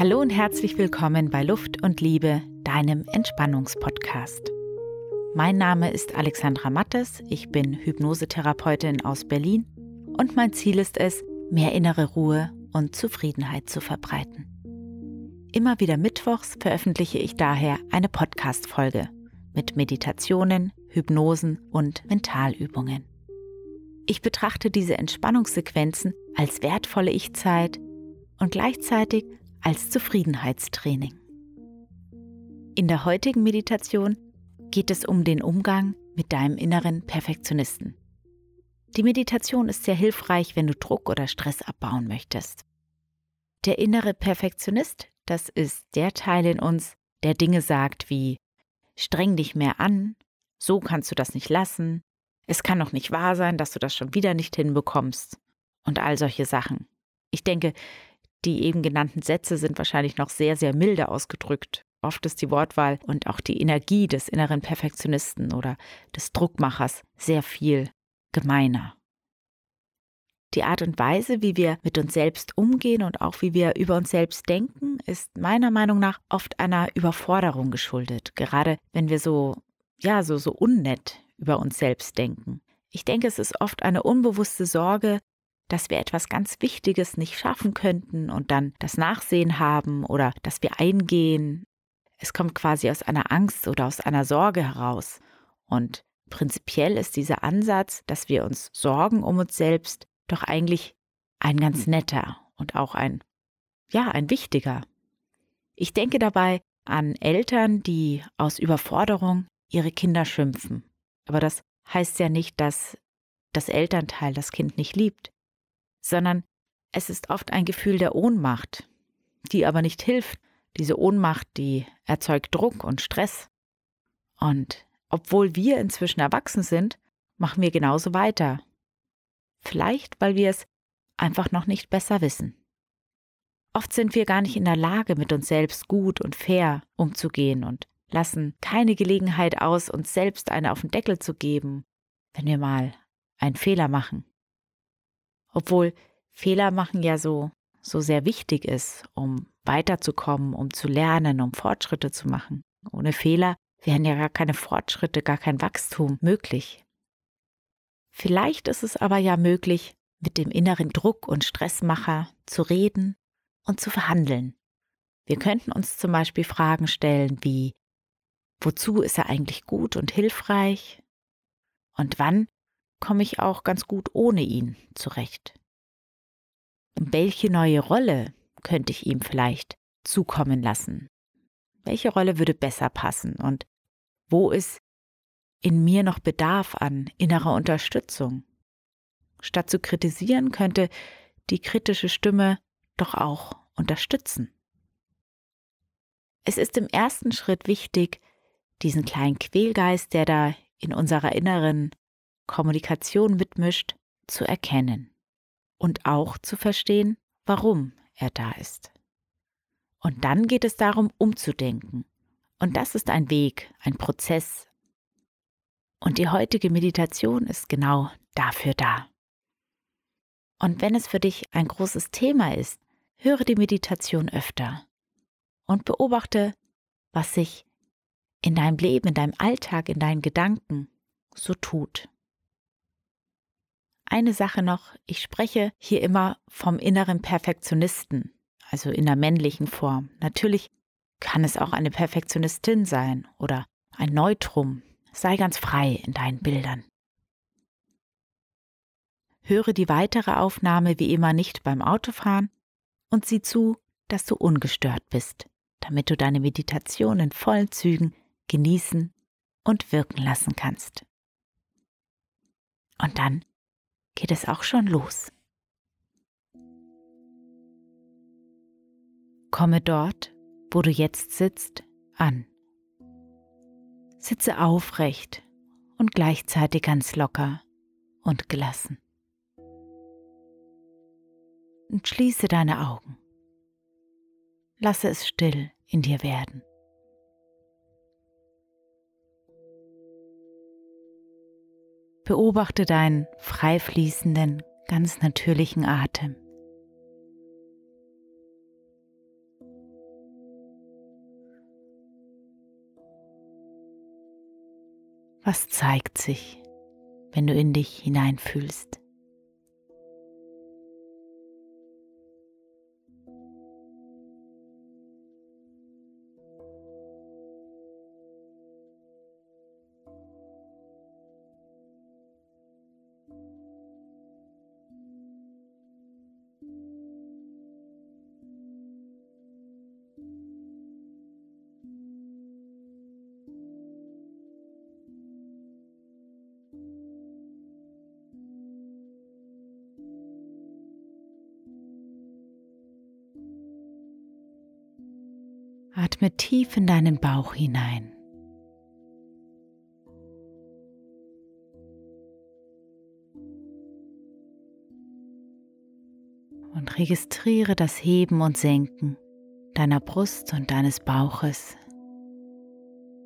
Hallo und herzlich willkommen bei Luft und Liebe, deinem Entspannungspodcast. Mein Name ist Alexandra Mattes, ich bin Hypnosetherapeutin aus Berlin und mein Ziel ist es, mehr innere Ruhe und Zufriedenheit zu verbreiten. Immer wieder mittwochs veröffentliche ich daher eine Podcast-Folge mit Meditationen, Hypnosen und Mentalübungen. Ich betrachte diese Entspannungssequenzen als wertvolle Ich-Zeit und gleichzeitig als Zufriedenheitstraining. In der heutigen Meditation geht es um den Umgang mit deinem inneren Perfektionisten. Die Meditation ist sehr hilfreich, wenn du Druck oder Stress abbauen möchtest. Der innere Perfektionist, das ist der Teil in uns, der Dinge sagt wie streng dich mehr an, so kannst du das nicht lassen, es kann doch nicht wahr sein, dass du das schon wieder nicht hinbekommst und all solche Sachen. Ich denke, die eben genannten Sätze sind wahrscheinlich noch sehr, sehr milde ausgedrückt. Oft ist die Wortwahl und auch die Energie des inneren Perfektionisten oder des Druckmachers sehr viel gemeiner. Die Art und Weise, wie wir mit uns selbst umgehen und auch wie wir über uns selbst denken, ist meiner Meinung nach oft einer Überforderung geschuldet, gerade wenn wir so, ja, so, so unnett über uns selbst denken. Ich denke, es ist oft eine unbewusste Sorge, dass wir etwas ganz Wichtiges nicht schaffen könnten und dann das Nachsehen haben oder dass wir eingehen. Es kommt quasi aus einer Angst oder aus einer Sorge heraus. Und prinzipiell ist dieser Ansatz, dass wir uns sorgen um uns selbst, doch eigentlich ein ganz netter und auch ein, ja, ein wichtiger. Ich denke dabei an Eltern, die aus Überforderung ihre Kinder schimpfen. Aber das heißt ja nicht, dass das Elternteil das Kind nicht liebt sondern es ist oft ein Gefühl der Ohnmacht, die aber nicht hilft. Diese Ohnmacht, die erzeugt Druck und Stress. Und obwohl wir inzwischen erwachsen sind, machen wir genauso weiter. Vielleicht, weil wir es einfach noch nicht besser wissen. Oft sind wir gar nicht in der Lage, mit uns selbst gut und fair umzugehen und lassen keine Gelegenheit aus, uns selbst eine auf den Deckel zu geben, wenn wir mal einen Fehler machen. Obwohl Fehler machen ja so, so sehr wichtig ist, um weiterzukommen, um zu lernen, um Fortschritte zu machen. Ohne Fehler wären ja gar keine Fortschritte, gar kein Wachstum möglich. Vielleicht ist es aber ja möglich, mit dem inneren Druck und Stressmacher zu reden und zu verhandeln. Wir könnten uns zum Beispiel Fragen stellen wie, wozu ist er eigentlich gut und hilfreich? Und wann komme ich auch ganz gut ohne ihn zurecht. Welche neue Rolle könnte ich ihm vielleicht zukommen lassen? Welche Rolle würde besser passen und wo ist in mir noch Bedarf an innerer Unterstützung? Statt zu kritisieren, könnte die kritische Stimme doch auch unterstützen. Es ist im ersten Schritt wichtig, diesen kleinen Quälgeist, der da in unserer inneren Kommunikation mitmischt, zu erkennen und auch zu verstehen, warum er da ist. Und dann geht es darum, umzudenken. Und das ist ein Weg, ein Prozess. Und die heutige Meditation ist genau dafür da. Und wenn es für dich ein großes Thema ist, höre die Meditation öfter und beobachte, was sich in deinem Leben, in deinem Alltag, in deinen Gedanken so tut. Eine Sache noch, ich spreche hier immer vom inneren Perfektionisten, also in der männlichen Form. Natürlich kann es auch eine Perfektionistin sein oder ein Neutrum. Sei ganz frei in deinen Bildern. Höre die weitere Aufnahme wie immer nicht beim Autofahren und sieh zu, dass du ungestört bist, damit du deine Meditation in vollen Zügen genießen und wirken lassen kannst. Und dann geht es auch schon los. Komme dort, wo du jetzt sitzt, an. Sitze aufrecht und gleichzeitig ganz locker und gelassen. Und schließe deine Augen. Lasse es still in dir werden. Beobachte deinen frei fließenden, ganz natürlichen Atem. Was zeigt sich, wenn du in dich hineinfühlst? Atme tief in deinen Bauch hinein. Und registriere das Heben und Senken deiner Brust und deines Bauches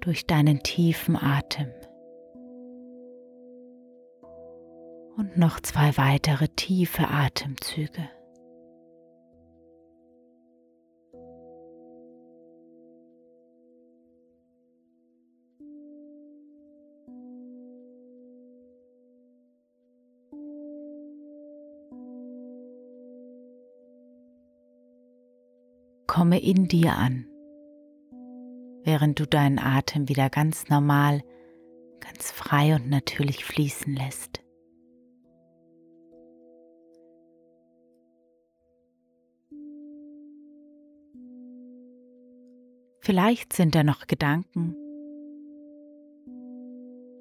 durch deinen tiefen Atem. Und noch zwei weitere tiefe Atemzüge. Komme in dir an, während du deinen Atem wieder ganz normal, ganz frei und natürlich fließen lässt. Vielleicht sind da noch Gedanken.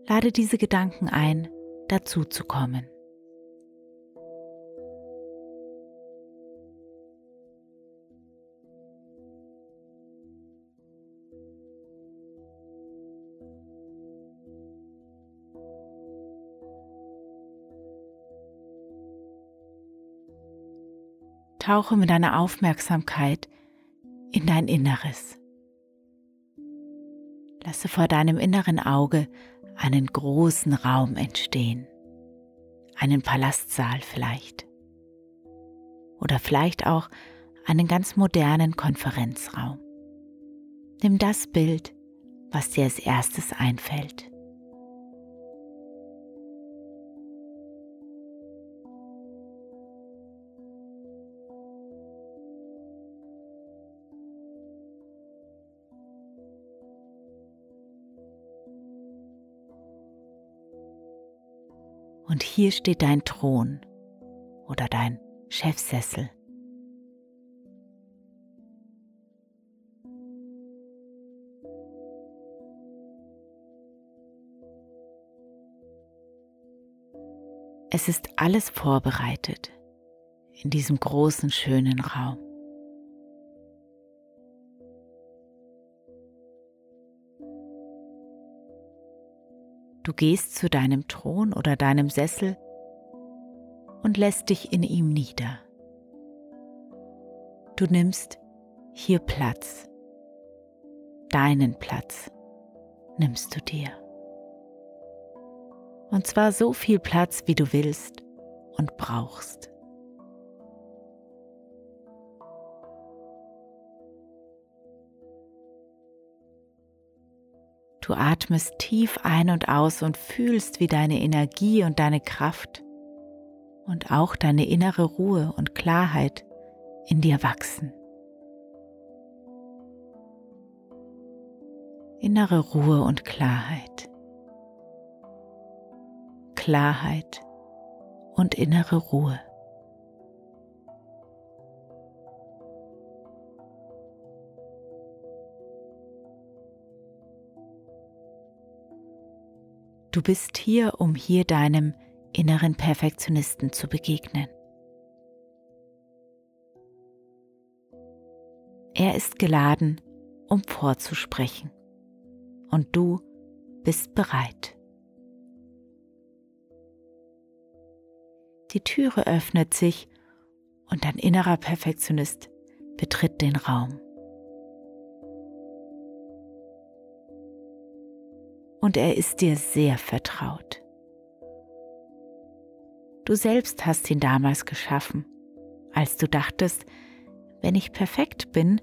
Lade diese Gedanken ein, dazu zu kommen. Tauche mit deiner Aufmerksamkeit in dein Inneres. Lasse vor deinem inneren Auge einen großen Raum entstehen, einen Palastsaal vielleicht oder vielleicht auch einen ganz modernen Konferenzraum. Nimm das Bild, was dir als erstes einfällt. Hier steht dein Thron oder dein Chefsessel. Es ist alles vorbereitet in diesem großen, schönen Raum. Du gehst zu deinem Thron oder deinem Sessel und lässt dich in ihm nieder. Du nimmst hier Platz. Deinen Platz nimmst du dir. Und zwar so viel Platz, wie du willst und brauchst. Du atmest tief ein und aus und fühlst, wie deine Energie und deine Kraft und auch deine innere Ruhe und Klarheit in dir wachsen. Innere Ruhe und Klarheit. Klarheit und innere Ruhe. Du bist hier, um hier deinem inneren Perfektionisten zu begegnen. Er ist geladen, um vorzusprechen. Und du bist bereit. Die Türe öffnet sich und dein innerer Perfektionist betritt den Raum. Und er ist dir sehr vertraut. Du selbst hast ihn damals geschaffen, als du dachtest, wenn ich perfekt bin,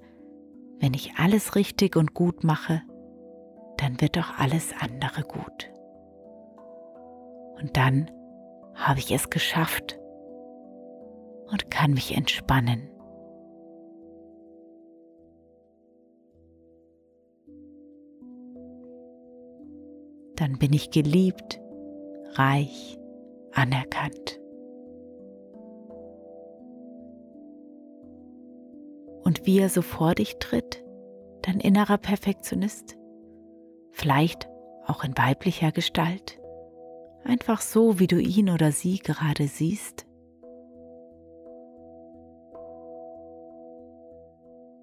wenn ich alles richtig und gut mache, dann wird auch alles andere gut. Und dann habe ich es geschafft und kann mich entspannen. Dann bin ich geliebt, reich, anerkannt. Und wie er so vor dich tritt, dein innerer Perfektionist, vielleicht auch in weiblicher Gestalt, einfach so, wie du ihn oder sie gerade siehst.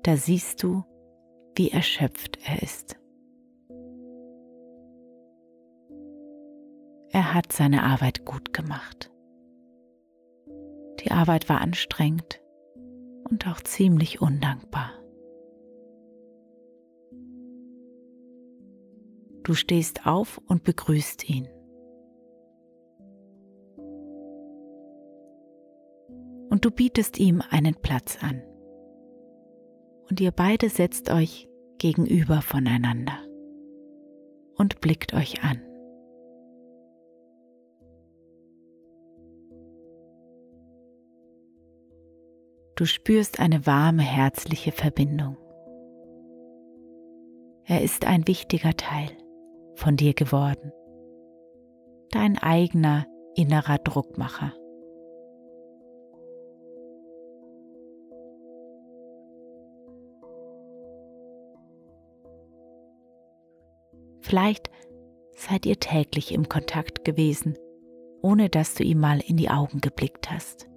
Da siehst du, wie erschöpft er ist. Hat seine Arbeit gut gemacht. Die Arbeit war anstrengend und auch ziemlich undankbar. Du stehst auf und begrüßt ihn. Und du bietest ihm einen Platz an. Und ihr beide setzt euch gegenüber voneinander und blickt euch an. Du spürst eine warme, herzliche Verbindung. Er ist ein wichtiger Teil von dir geworden, dein eigener innerer Druckmacher. Vielleicht seid ihr täglich im Kontakt gewesen, ohne dass du ihm mal in die Augen geblickt hast.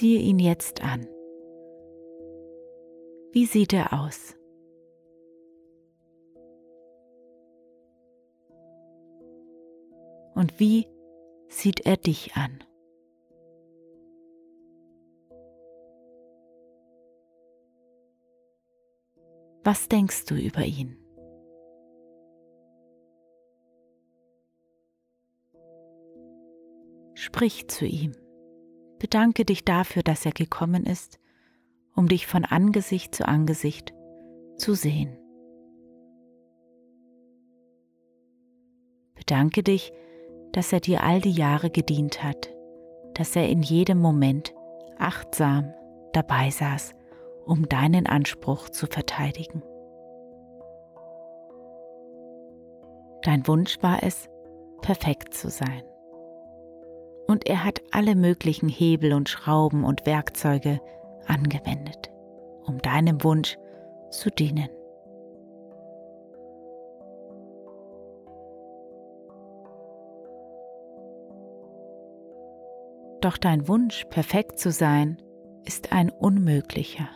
Siehe ihn jetzt an. Wie sieht er aus? Und wie sieht er dich an? Was denkst du über ihn? Sprich zu ihm. Bedanke dich dafür, dass er gekommen ist, um dich von Angesicht zu Angesicht zu sehen. Bedanke dich, dass er dir all die Jahre gedient hat, dass er in jedem Moment achtsam dabei saß, um deinen Anspruch zu verteidigen. Dein Wunsch war es, perfekt zu sein und er hat alle möglichen Hebel und Schrauben und Werkzeuge angewendet, um deinem Wunsch zu dienen. Doch dein Wunsch, perfekt zu sein, ist ein unmöglicher.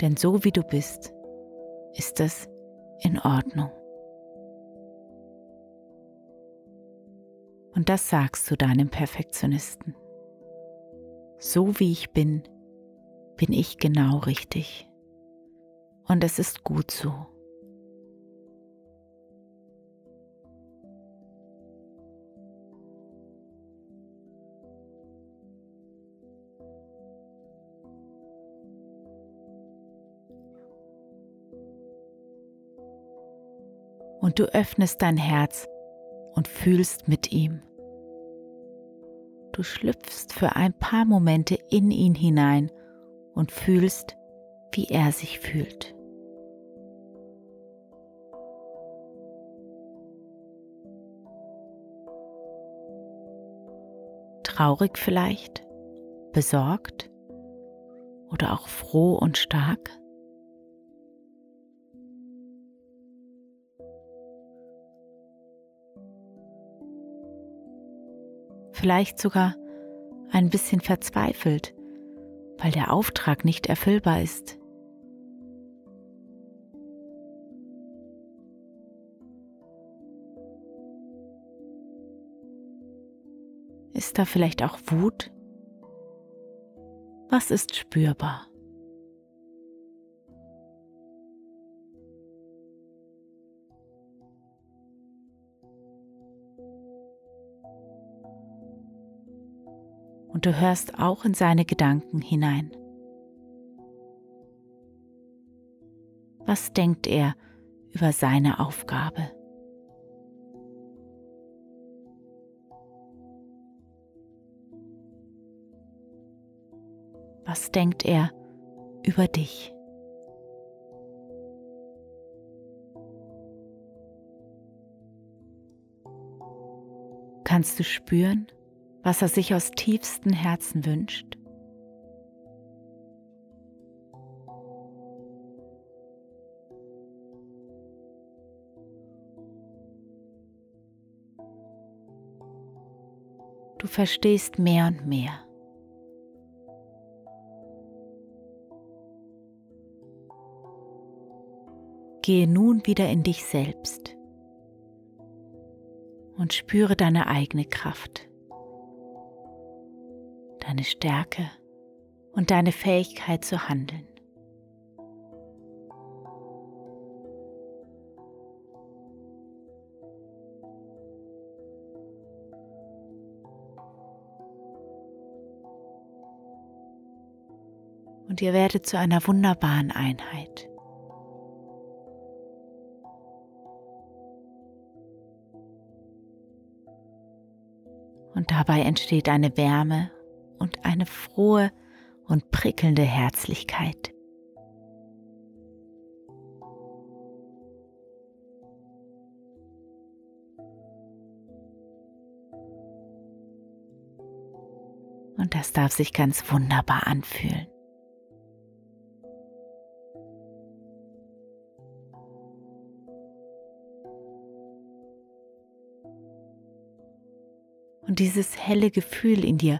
Denn so wie du bist, ist es in Ordnung. Und das sagst du deinem Perfektionisten. So wie ich bin, bin ich genau richtig. Und es ist gut so. Und du öffnest dein Herz und fühlst mit ihm. Du schlüpfst für ein paar Momente in ihn hinein und fühlst, wie er sich fühlt. Traurig vielleicht, besorgt oder auch froh und stark? Vielleicht sogar ein bisschen verzweifelt, weil der Auftrag nicht erfüllbar ist. Ist da vielleicht auch Wut? Was ist spürbar? Und du hörst auch in seine Gedanken hinein. Was denkt er über seine Aufgabe? Was denkt er über dich? Kannst du spüren, was er sich aus tiefstem Herzen wünscht? Du verstehst mehr und mehr. Gehe nun wieder in dich selbst und spüre deine eigene Kraft, deine Stärke und deine Fähigkeit zu handeln. Und ihr werdet zu einer wunderbaren Einheit. und dabei entsteht eine Wärme und eine frohe und prickelnde Herzlichkeit. Und das darf sich ganz wunderbar anfühlen. Und dieses helle Gefühl in dir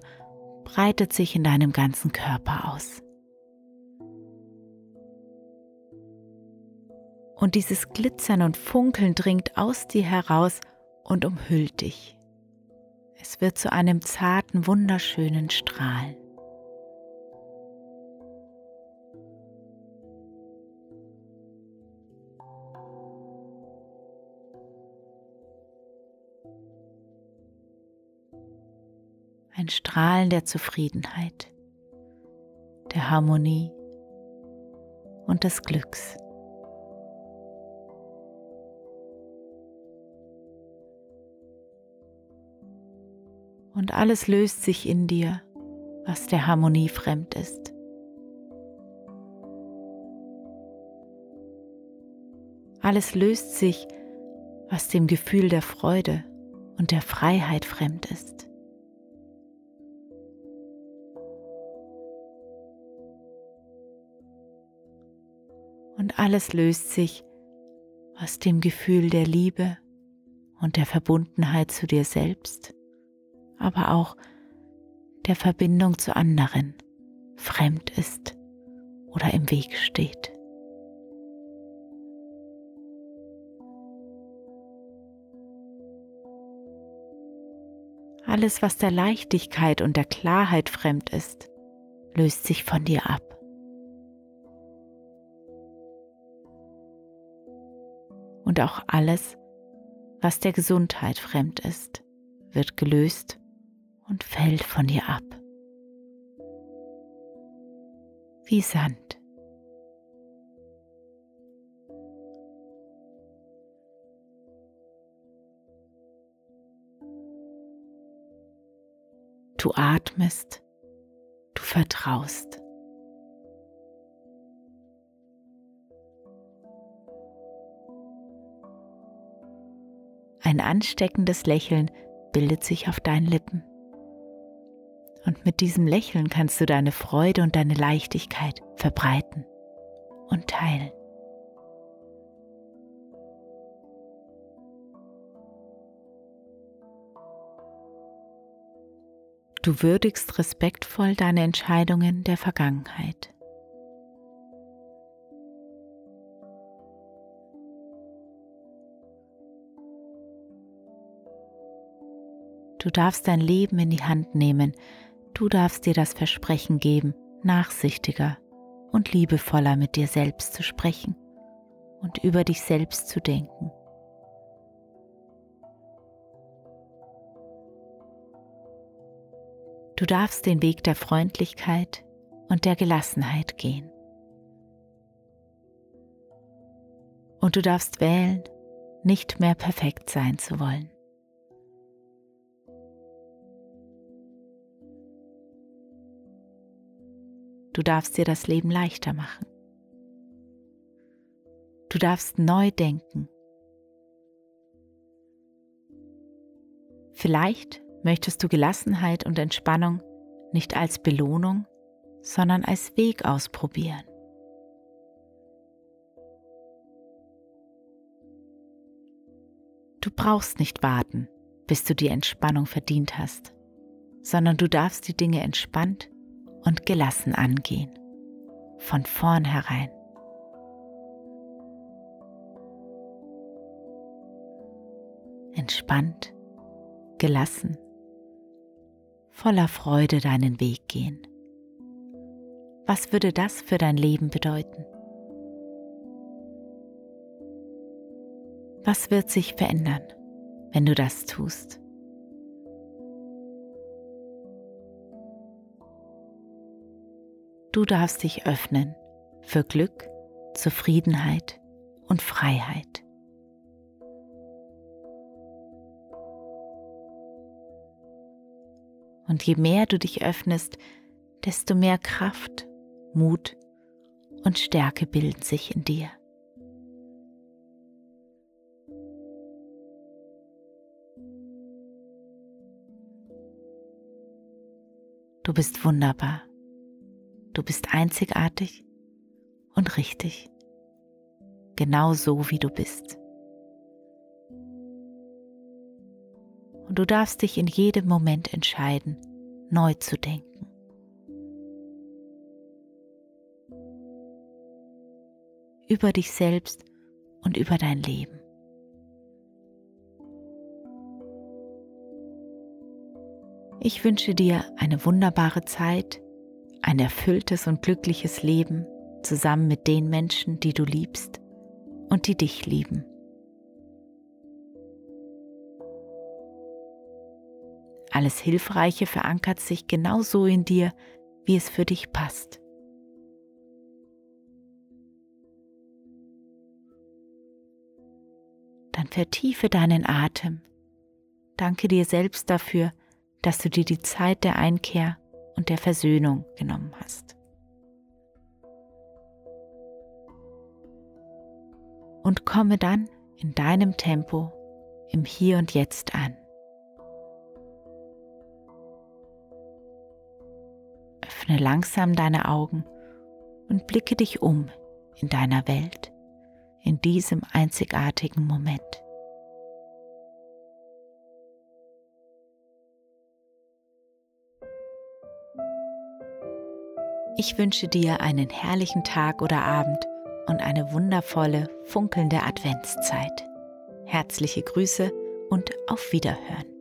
breitet sich in deinem ganzen Körper aus. Und dieses Glitzern und Funkeln dringt aus dir heraus und umhüllt dich. Es wird zu einem zarten, wunderschönen Strahl. Ein Strahlen der Zufriedenheit, der Harmonie und des Glücks. Und alles löst sich in dir, was der Harmonie fremd ist. Alles löst sich, was dem Gefühl der Freude und der Freiheit fremd ist. Alles löst sich, was dem Gefühl der Liebe und der Verbundenheit zu dir selbst, aber auch der Verbindung zu anderen fremd ist oder im Weg steht. Alles, was der Leichtigkeit und der Klarheit fremd ist, löst sich von dir ab. Und auch alles, was der Gesundheit fremd ist, wird gelöst und fällt von dir ab. Wie Sand. Du atmest, du vertraust. Ein ansteckendes Lächeln bildet sich auf deinen Lippen. Und mit diesem Lächeln kannst du deine Freude und deine Leichtigkeit verbreiten und teilen. Du würdigst respektvoll deine Entscheidungen der Vergangenheit. Du darfst dein Leben in die Hand nehmen. Du darfst dir das Versprechen geben, nachsichtiger und liebevoller mit dir selbst zu sprechen und über dich selbst zu denken. Du darfst den Weg der Freundlichkeit und der Gelassenheit gehen. Und du darfst wählen, nicht mehr perfekt sein zu wollen. Du darfst dir das Leben leichter machen. Du darfst neu denken. Vielleicht möchtest du Gelassenheit und Entspannung nicht als Belohnung, sondern als Weg ausprobieren. Du brauchst nicht warten, bis du die Entspannung verdient hast, sondern du darfst die Dinge entspannt und gelassen angehen, von vornherein. Entspannt, gelassen, voller Freude deinen Weg gehen. Was würde das für dein Leben bedeuten? Was wird sich verändern, wenn du das tust? Du darfst dich öffnen für Glück, Zufriedenheit und Freiheit. Und je mehr du dich öffnest, desto mehr Kraft, Mut und Stärke bilden sich in dir. Du bist wunderbar. Du bist einzigartig und richtig. Genau so, wie du bist. Und du darfst dich in jedem Moment entscheiden, neu zu denken. Über dich selbst und über dein Leben. Ich wünsche dir eine wunderbare Zeit, ein erfülltes und glückliches Leben zusammen mit den Menschen, die du liebst und die dich lieben. Alles Hilfreiche verankert sich genau so in dir, wie es für dich passt. Dann vertiefe deinen Atem. Danke dir selbst dafür, dass du dir die Zeit der Einkehr und der Versöhnung genommen hast. Und komme dann in deinem Tempo im Hier und Jetzt an. Öffne langsam deine Augen und blicke dich um in deiner Welt, in diesem einzigartigen Moment. Ich wünsche dir einen herrlichen Tag oder Abend und eine wundervolle, funkelnde Adventszeit. Herzliche Grüße und auf Wiederhören.